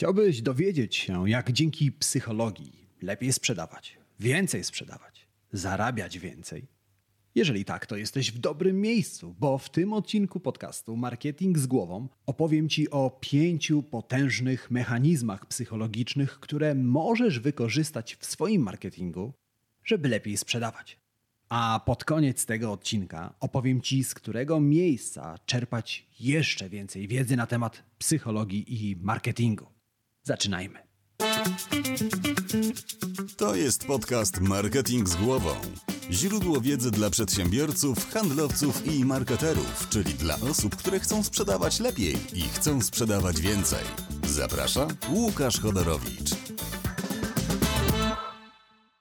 Chciałbyś dowiedzieć się, jak dzięki psychologii lepiej sprzedawać, więcej sprzedawać, zarabiać więcej? Jeżeli tak, to jesteś w dobrym miejscu, bo w tym odcinku podcastu Marketing z głową opowiem Ci o pięciu potężnych mechanizmach psychologicznych, które możesz wykorzystać w swoim marketingu, żeby lepiej sprzedawać. A pod koniec tego odcinka opowiem Ci, z którego miejsca czerpać jeszcze więcej wiedzy na temat psychologii i marketingu. Zaczynajmy. To jest podcast Marketing z głową. Źródło wiedzy dla przedsiębiorców, handlowców i marketerów, czyli dla osób, które chcą sprzedawać lepiej i chcą sprzedawać więcej. Zaprasza Łukasz Chodorowicz.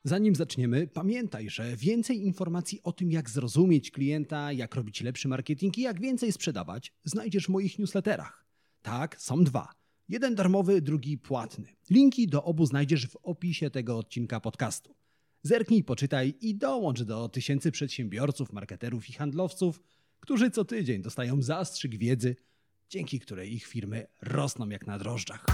Zanim zaczniemy, pamiętaj, że więcej informacji o tym, jak zrozumieć klienta, jak robić lepszy marketing i jak więcej sprzedawać, znajdziesz w moich newsletterach. Tak, są dwa. Jeden darmowy, drugi płatny. Linki do obu znajdziesz w opisie tego odcinka podcastu. Zerknij, poczytaj i dołącz do tysięcy przedsiębiorców, marketerów i handlowców, którzy co tydzień dostają zastrzyk wiedzy, dzięki której ich firmy rosną jak na drożdżach.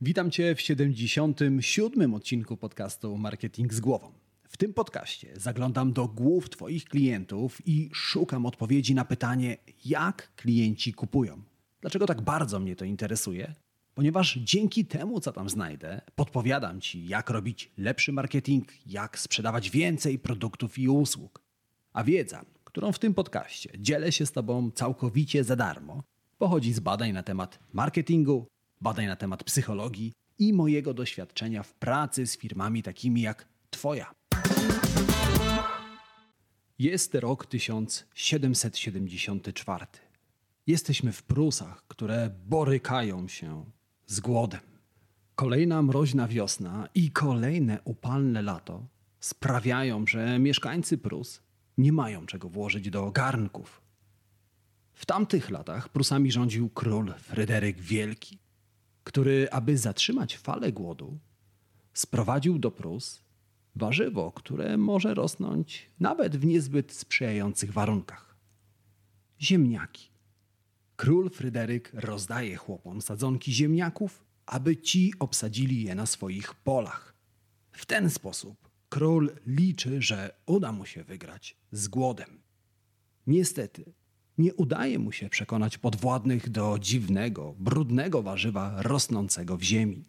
Witam Cię w 77. odcinku podcastu Marketing z głową. W tym podcaście zaglądam do głów Twoich klientów i szukam odpowiedzi na pytanie, jak klienci kupują. Dlaczego tak bardzo mnie to interesuje? Ponieważ dzięki temu, co tam znajdę, podpowiadam Ci, jak robić lepszy marketing, jak sprzedawać więcej produktów i usług. A wiedza, którą w tym podcaście dzielę się z Tobą całkowicie za darmo, pochodzi z badań na temat marketingu, badań na temat psychologii i mojego doświadczenia w pracy z firmami takimi jak Twoja. Jest rok 1774. Jesteśmy w Prusach, które borykają się z głodem. Kolejna mroźna wiosna i kolejne upalne lato sprawiają, że mieszkańcy Prus nie mają czego włożyć do garnków. W tamtych latach Prusami rządził król Fryderyk Wielki, który, aby zatrzymać falę głodu, sprowadził do Prus warzywo, które może rosnąć nawet w niezbyt sprzyjających warunkach ziemniaki. Król Fryderyk rozdaje chłopom sadzonki ziemniaków, aby ci obsadzili je na swoich polach. W ten sposób król liczy, że uda mu się wygrać z głodem. Niestety, nie udaje mu się przekonać podwładnych do dziwnego, brudnego warzywa rosnącego w ziemi.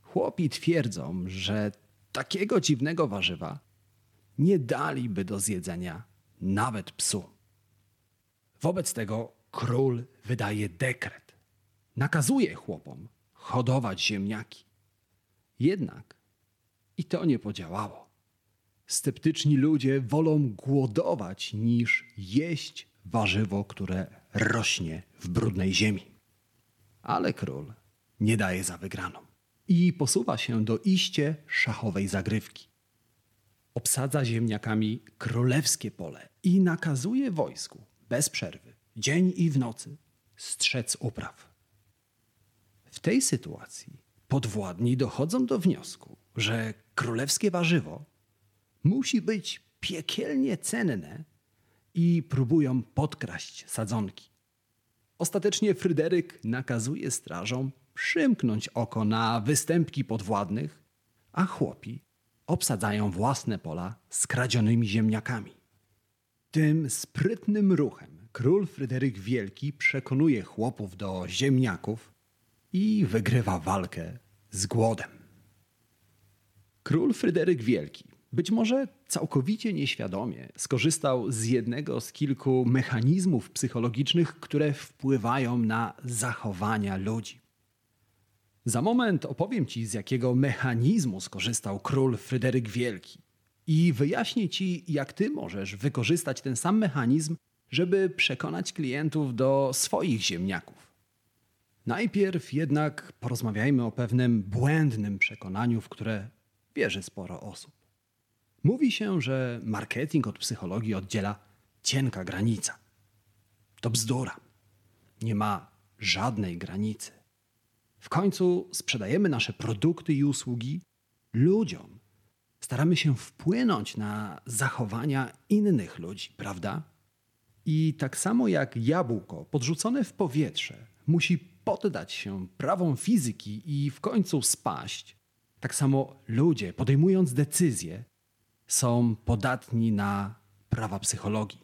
Chłopi twierdzą, że takiego dziwnego warzywa nie daliby do zjedzenia nawet psu. Wobec tego król wydaje dekret. Nakazuje chłopom hodować ziemniaki. Jednak i to nie podziałało. Sceptyczni ludzie wolą głodować niż jeść warzywo, które rośnie w brudnej ziemi. Ale król nie daje za wygraną i posuwa się do iście szachowej zagrywki. Obsadza ziemniakami królewskie pole i nakazuje wojsku bez przerwy, dzień i w nocy, strzec upraw. W tej sytuacji podwładni dochodzą do wniosku, że królewskie warzywo musi być piekielnie cenne i próbują podkraść sadzonki. Ostatecznie Fryderyk nakazuje strażom przymknąć oko na występki podwładnych, a chłopi obsadzają własne pola skradzionymi ziemniakami. Tym sprytnym ruchem król Fryderyk Wielki przekonuje chłopów do ziemniaków i wygrywa walkę z głodem. Król Fryderyk Wielki być może całkowicie nieświadomie skorzystał z jednego z kilku mechanizmów psychologicznych, które wpływają na zachowania ludzi. Za moment opowiem Ci, z jakiego mechanizmu skorzystał król Fryderyk Wielki i wyjaśnię Ci, jak Ty możesz wykorzystać ten sam mechanizm, żeby przekonać klientów do swoich ziemniaków. Najpierw jednak porozmawiajmy o pewnym błędnym przekonaniu, w które wierzy sporo osób. Mówi się, że marketing od psychologii oddziela cienka granica. To bzdura. Nie ma żadnej granicy. W końcu sprzedajemy nasze produkty i usługi ludziom. Staramy się wpłynąć na zachowania innych ludzi, prawda? I tak samo jak jabłko podrzucone w powietrze musi poddać się prawom fizyki i w końcu spaść, tak samo ludzie, podejmując decyzje, są podatni na prawa psychologii.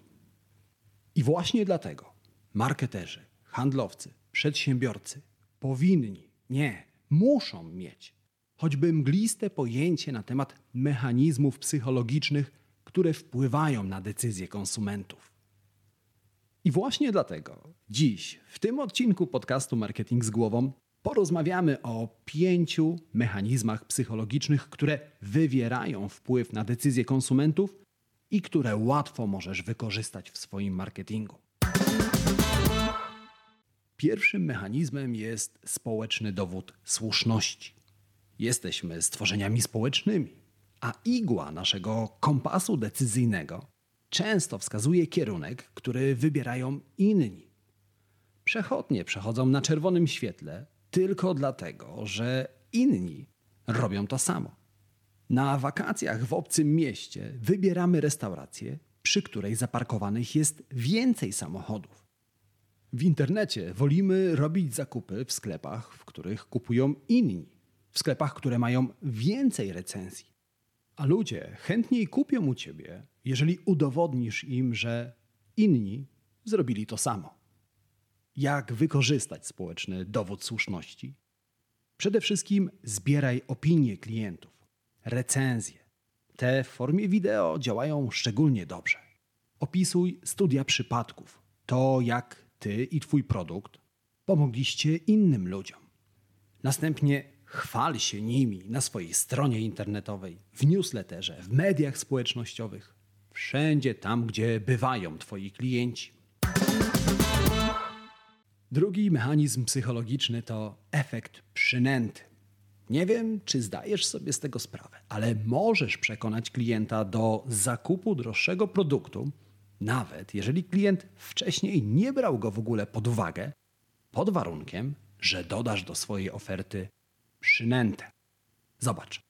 I właśnie dlatego marketerzy, handlowcy, przedsiębiorcy powinni, nie, muszą mieć choćby mgliste pojęcie na temat mechanizmów psychologicznych, które wpływają na decyzje konsumentów. I właśnie dlatego dziś, w tym odcinku podcastu Marketing z Głową, porozmawiamy o pięciu mechanizmach psychologicznych, które wywierają wpływ na decyzje konsumentów i które łatwo możesz wykorzystać w swoim marketingu. Pierwszym mechanizmem jest społeczny dowód słuszności. Jesteśmy stworzeniami społecznymi, a igła naszego kompasu decyzyjnego często wskazuje kierunek, który wybierają inni. Przechodnie przechodzą na czerwonym świetle tylko dlatego, że inni robią to samo. Na wakacjach w obcym mieście wybieramy restaurację, przy której zaparkowanych jest więcej samochodów. W internecie wolimy robić zakupy w sklepach, w których kupują inni, w sklepach, które mają więcej recenzji. A ludzie chętniej kupią u ciebie, jeżeli udowodnisz im, że inni zrobili to samo. Jak wykorzystać społeczny dowód słuszności? Przede wszystkim zbieraj opinie klientów, recenzje. Te w formie wideo działają szczególnie dobrze. Opisuj studia przypadków, to jak ty i twój produkt pomogliście innym ludziom. Następnie chwal się nimi na swojej stronie internetowej, w newsletterze, w mediach społecznościowych, wszędzie tam, gdzie bywają twoi klienci. Drugi mechanizm psychologiczny to efekt przynęty. Nie wiem, czy zdajesz sobie z tego sprawę, ale możesz przekonać klienta do zakupu droższego produktu, nawet jeżeli klient wcześniej nie brał go w ogóle pod uwagę, pod warunkiem, że dodasz do swojej oferty przynętę. Zobacz,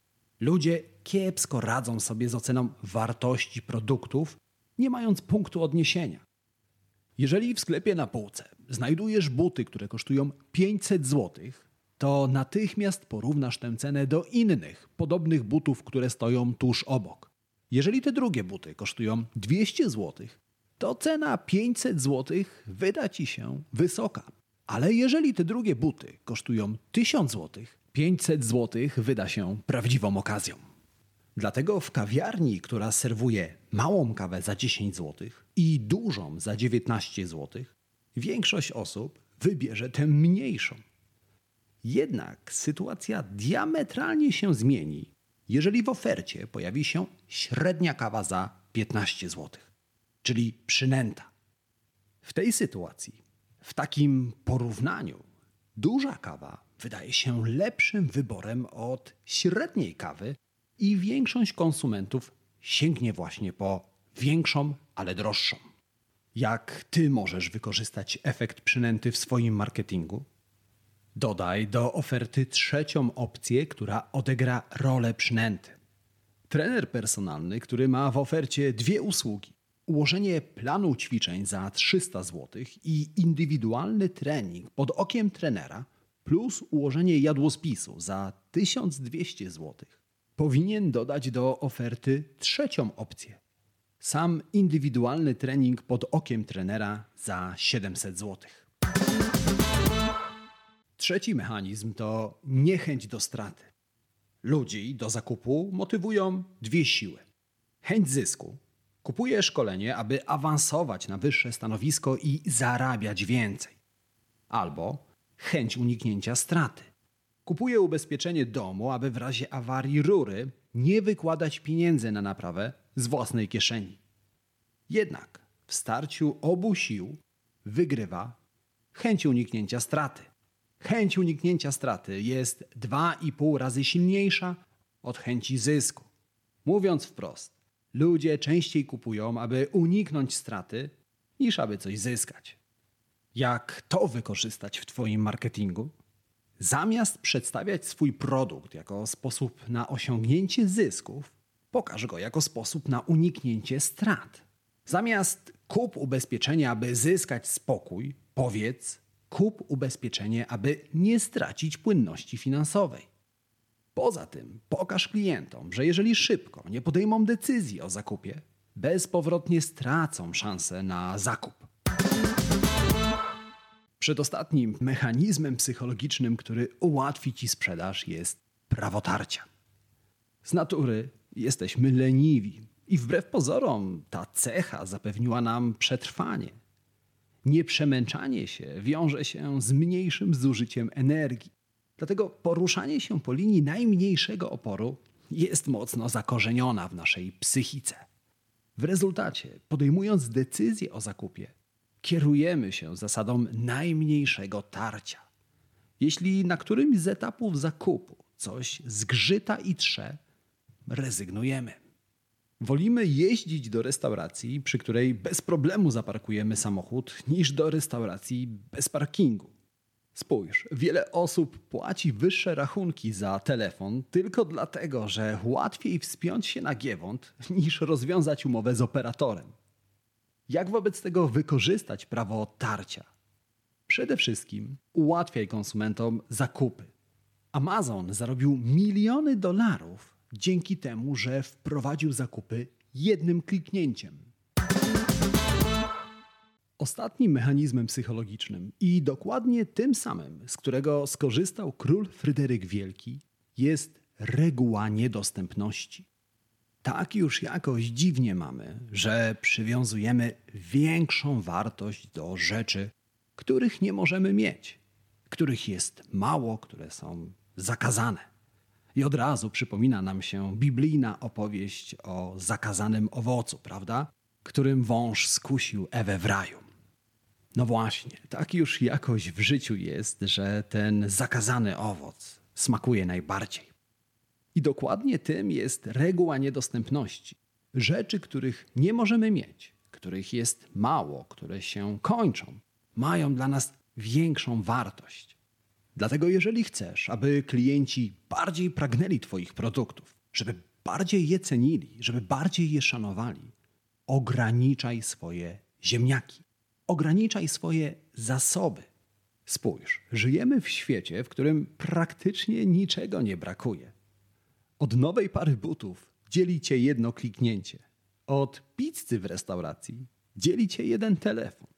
ludzie kiepsko radzą sobie z oceną wartości produktów, nie mając punktu odniesienia. Jeżeli w sklepie na półce znajdujesz buty, które kosztują 500 zł, to natychmiast porównasz tę cenę do innych podobnych butów, które stoją tuż obok. Jeżeli te drugie buty kosztują 200 zł, to cena 500 zł wyda ci się wysoka. Ale jeżeli te drugie buty kosztują 1000 zł, 500 zł wyda się prawdziwą okazją. Dlatego w kawiarni, która serwuje małą kawę za 10 zł i dużą za 19 zł, większość osób wybierze tę mniejszą. Jednak sytuacja diametralnie się zmieni, jeżeli w ofercie pojawi się średnia kawa za 15 zł, czyli przynęta. W tej sytuacji, w takim porównaniu, duża kawa wydaje się lepszym wyborem od średniej kawy i większość konsumentów sięgnie właśnie po większą, ale droższą. Jak ty możesz wykorzystać efekt przynęty w swoim marketingu? Dodaj do oferty trzecią opcję, która odegra rolę przynęty. Trener personalny, który ma w ofercie dwie usługi: ułożenie planu ćwiczeń za 300 zł i indywidualny trening pod okiem trenera, plus ułożenie jadłospisu za 1200 zł, powinien dodać do oferty trzecią opcję. Sam indywidualny trening pod okiem trenera za 700 zł. Trzeci mechanizm to niechęć do straty. Ludzi do zakupu motywują dwie siły. Chęć zysku. Kupuje szkolenie, aby awansować na wyższe stanowisko i zarabiać więcej. Albo chęć uniknięcia straty. Kupuje ubezpieczenie domu, aby w razie awarii rury nie wykładać pieniędzy na naprawę z własnej kieszeni. Jednak w starciu obu sił wygrywa chęć uniknięcia straty. Chęć uniknięcia straty jest dwa i pół razy silniejsza od chęci zysku. Mówiąc wprost, ludzie częściej kupują, aby uniknąć straty, niż aby coś zyskać. Jak to wykorzystać w Twoim marketingu? Zamiast przedstawiać swój produkt jako sposób na osiągnięcie zysków, pokaż go jako sposób na uniknięcie strat. Zamiast kup ubezpieczenia, aby zyskać spokój, powiedz: Kup ubezpieczenie, aby nie stracić płynności finansowej. Poza tym pokaż klientom, że jeżeli szybko nie podejmą decyzji o zakupie, bezpowrotnie stracą szansę na zakup. Przedostatnim mechanizmem psychologicznym, który ułatwi ci sprzedaż, jest prawo tarcia. Z natury jesteśmy leniwi i wbrew pozorom ta cecha zapewniła nam przetrwanie. Nieprzemęczanie się wiąże się z mniejszym zużyciem energii. Dlatego poruszanie się po linii najmniejszego oporu jest mocno zakorzeniona w naszej psychice. W rezultacie, podejmując decyzję o zakupie, kierujemy się zasadą najmniejszego tarcia. Jeśli na którymś z etapów zakupu coś zgrzyta i trze, rezygnujemy. Wolimy jeździć do restauracji, przy której bez problemu zaparkujemy samochód, niż do restauracji bez parkingu. Spójrz, wiele osób płaci wyższe rachunki za telefon tylko dlatego, że łatwiej wspiąć się na giewont niż rozwiązać umowę z operatorem. Jak wobec tego wykorzystać prawo tarcia? Przede wszystkim ułatwiaj konsumentom zakupy. Amazon zarobił miliony dolarów dzięki temu, że wprowadził zakupy jednym kliknięciem. Ostatnim mechanizmem psychologicznym i dokładnie tym samym, z którego skorzystał król Fryderyk Wielki, jest reguła niedostępności. Tak już jakoś dziwnie mamy, że przywiązujemy większą wartość do rzeczy, których nie możemy mieć, których jest mało, które są zakazane. I od razu przypomina nam się biblijna opowieść o zakazanym owocu, prawda? Którym wąż skusił Ewę w raju. No właśnie, tak już jakoś w życiu jest, że ten zakazany owoc smakuje najbardziej. I dokładnie tym jest reguła niedostępności. Rzeczy, których nie możemy mieć, których jest mało, które się kończą, mają dla nas większą wartość. Dlatego, jeżeli chcesz, aby klienci bardziej pragnęli Twoich produktów, żeby bardziej je cenili, żeby bardziej je szanowali, ograniczaj swoje ziemniaki, ograniczaj swoje zasoby. Spójrz, żyjemy w świecie, w którym praktycznie niczego nie brakuje. Od nowej pary butów dzieli cię jedno kliknięcie. Od pizzy w restauracji dzieli cię jeden telefon.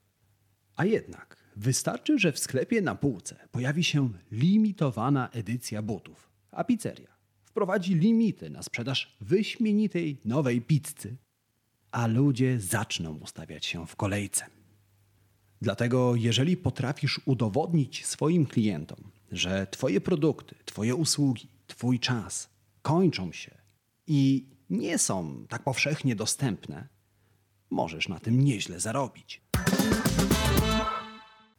A jednak wystarczy, że w sklepie na półce pojawi się limitowana edycja butów, a pizzeria wprowadzi limity na sprzedaż wyśmienitej nowej pizzy, a ludzie zaczną ustawiać się w kolejce. Dlatego, jeżeli potrafisz udowodnić swoim klientom, że Twoje produkty, Twoje usługi, Twój czas kończą się i nie są tak powszechnie dostępne, możesz na tym nieźle zarobić.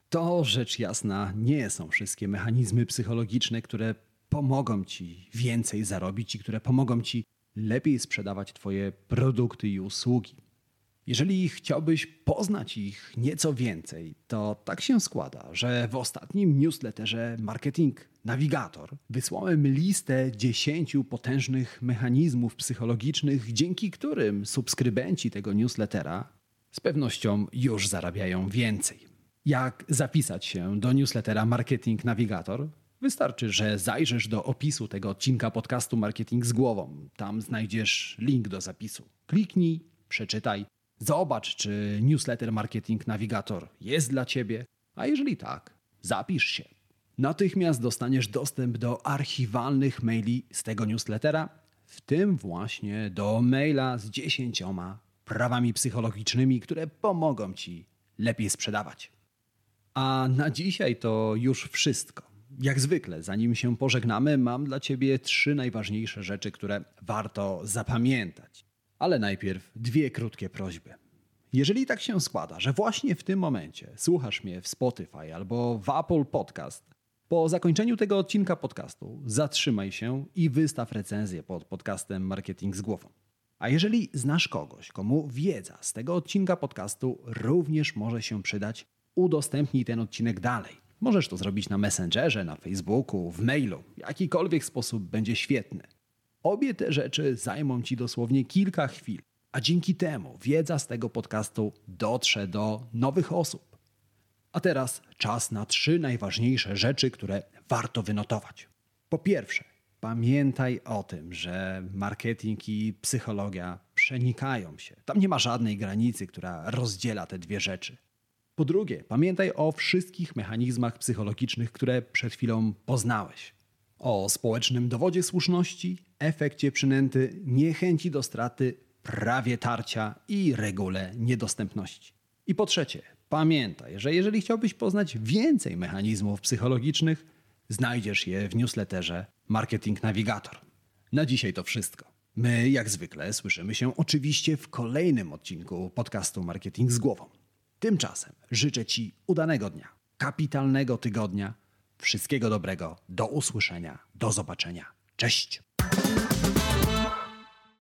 To rzecz jasna nie są wszystkie mechanizmy psychologiczne, które pomogą ci więcej zarobić i które pomogą ci lepiej sprzedawać Twoje produkty i usługi. Jeżeli chciałbyś poznać ich nieco więcej, to tak się składa, że w ostatnim newsletterze Marketing Navigator wysłałem listę 10 potężnych mechanizmów psychologicznych, dzięki którym subskrybenci tego newslettera z pewnością już zarabiają więcej. Jak zapisać się do newslettera Marketing Navigator? Wystarczy, że zajrzysz do opisu tego odcinka podcastu Marketing z głową. Tam znajdziesz link do zapisu. Kliknij, przeczytaj Zobacz, czy newsletter Marketing Navigator jest dla Ciebie, a jeżeli tak, zapisz się. Natychmiast dostaniesz dostęp do archiwalnych maili z tego newslettera, w tym właśnie do maila z dziesięcioma prawami psychologicznymi, które pomogą Ci lepiej sprzedawać. A na dzisiaj to już wszystko. Jak zwykle, zanim się pożegnamy, mam dla Ciebie trzy najważniejsze rzeczy, które warto zapamiętać. Ale najpierw dwie krótkie prośby. Jeżeli tak się składa, że właśnie w tym momencie słuchasz mnie w Spotify albo w Apple Podcast, po zakończeniu tego odcinka podcastu zatrzymaj się i wystaw recenzję pod podcastem Marketing z głową. A jeżeli znasz kogoś, komu wiedza z tego odcinka podcastu również może się przydać, udostępnij ten odcinek dalej. Możesz to zrobić na Messengerze, na Facebooku, w mailu. Jakikolwiek sposób będzie świetny. Obie te rzeczy zajmą Ci dosłownie kilka chwil, a dzięki temu wiedza z tego podcastu dotrze do nowych osób. A teraz czas na trzy najważniejsze rzeczy, które warto wynotować. Po pierwsze, pamiętaj o tym, że marketing i psychologia przenikają się. Tam nie ma żadnej granicy, która rozdziela te dwie rzeczy. Po drugie, pamiętaj o wszystkich mechanizmach psychologicznych, które przed chwilą poznałeś. O społecznym dowodzie słuszności, efekcie przynęty, niechęci do straty, prawie tarcia i regule niedostępności. I po trzecie, pamiętaj, że jeżeli chciałbyś poznać więcej mechanizmów psychologicznych, znajdziesz je w newsletterze Marketing Navigator. Na dzisiaj to wszystko. My, jak zwykle, słyszymy się oczywiście w kolejnym odcinku podcastu Marketing z głową. Tymczasem życzę Ci udanego dnia, kapitalnego tygodnia, wszystkiego dobrego, do usłyszenia, do zobaczenia. Cześć!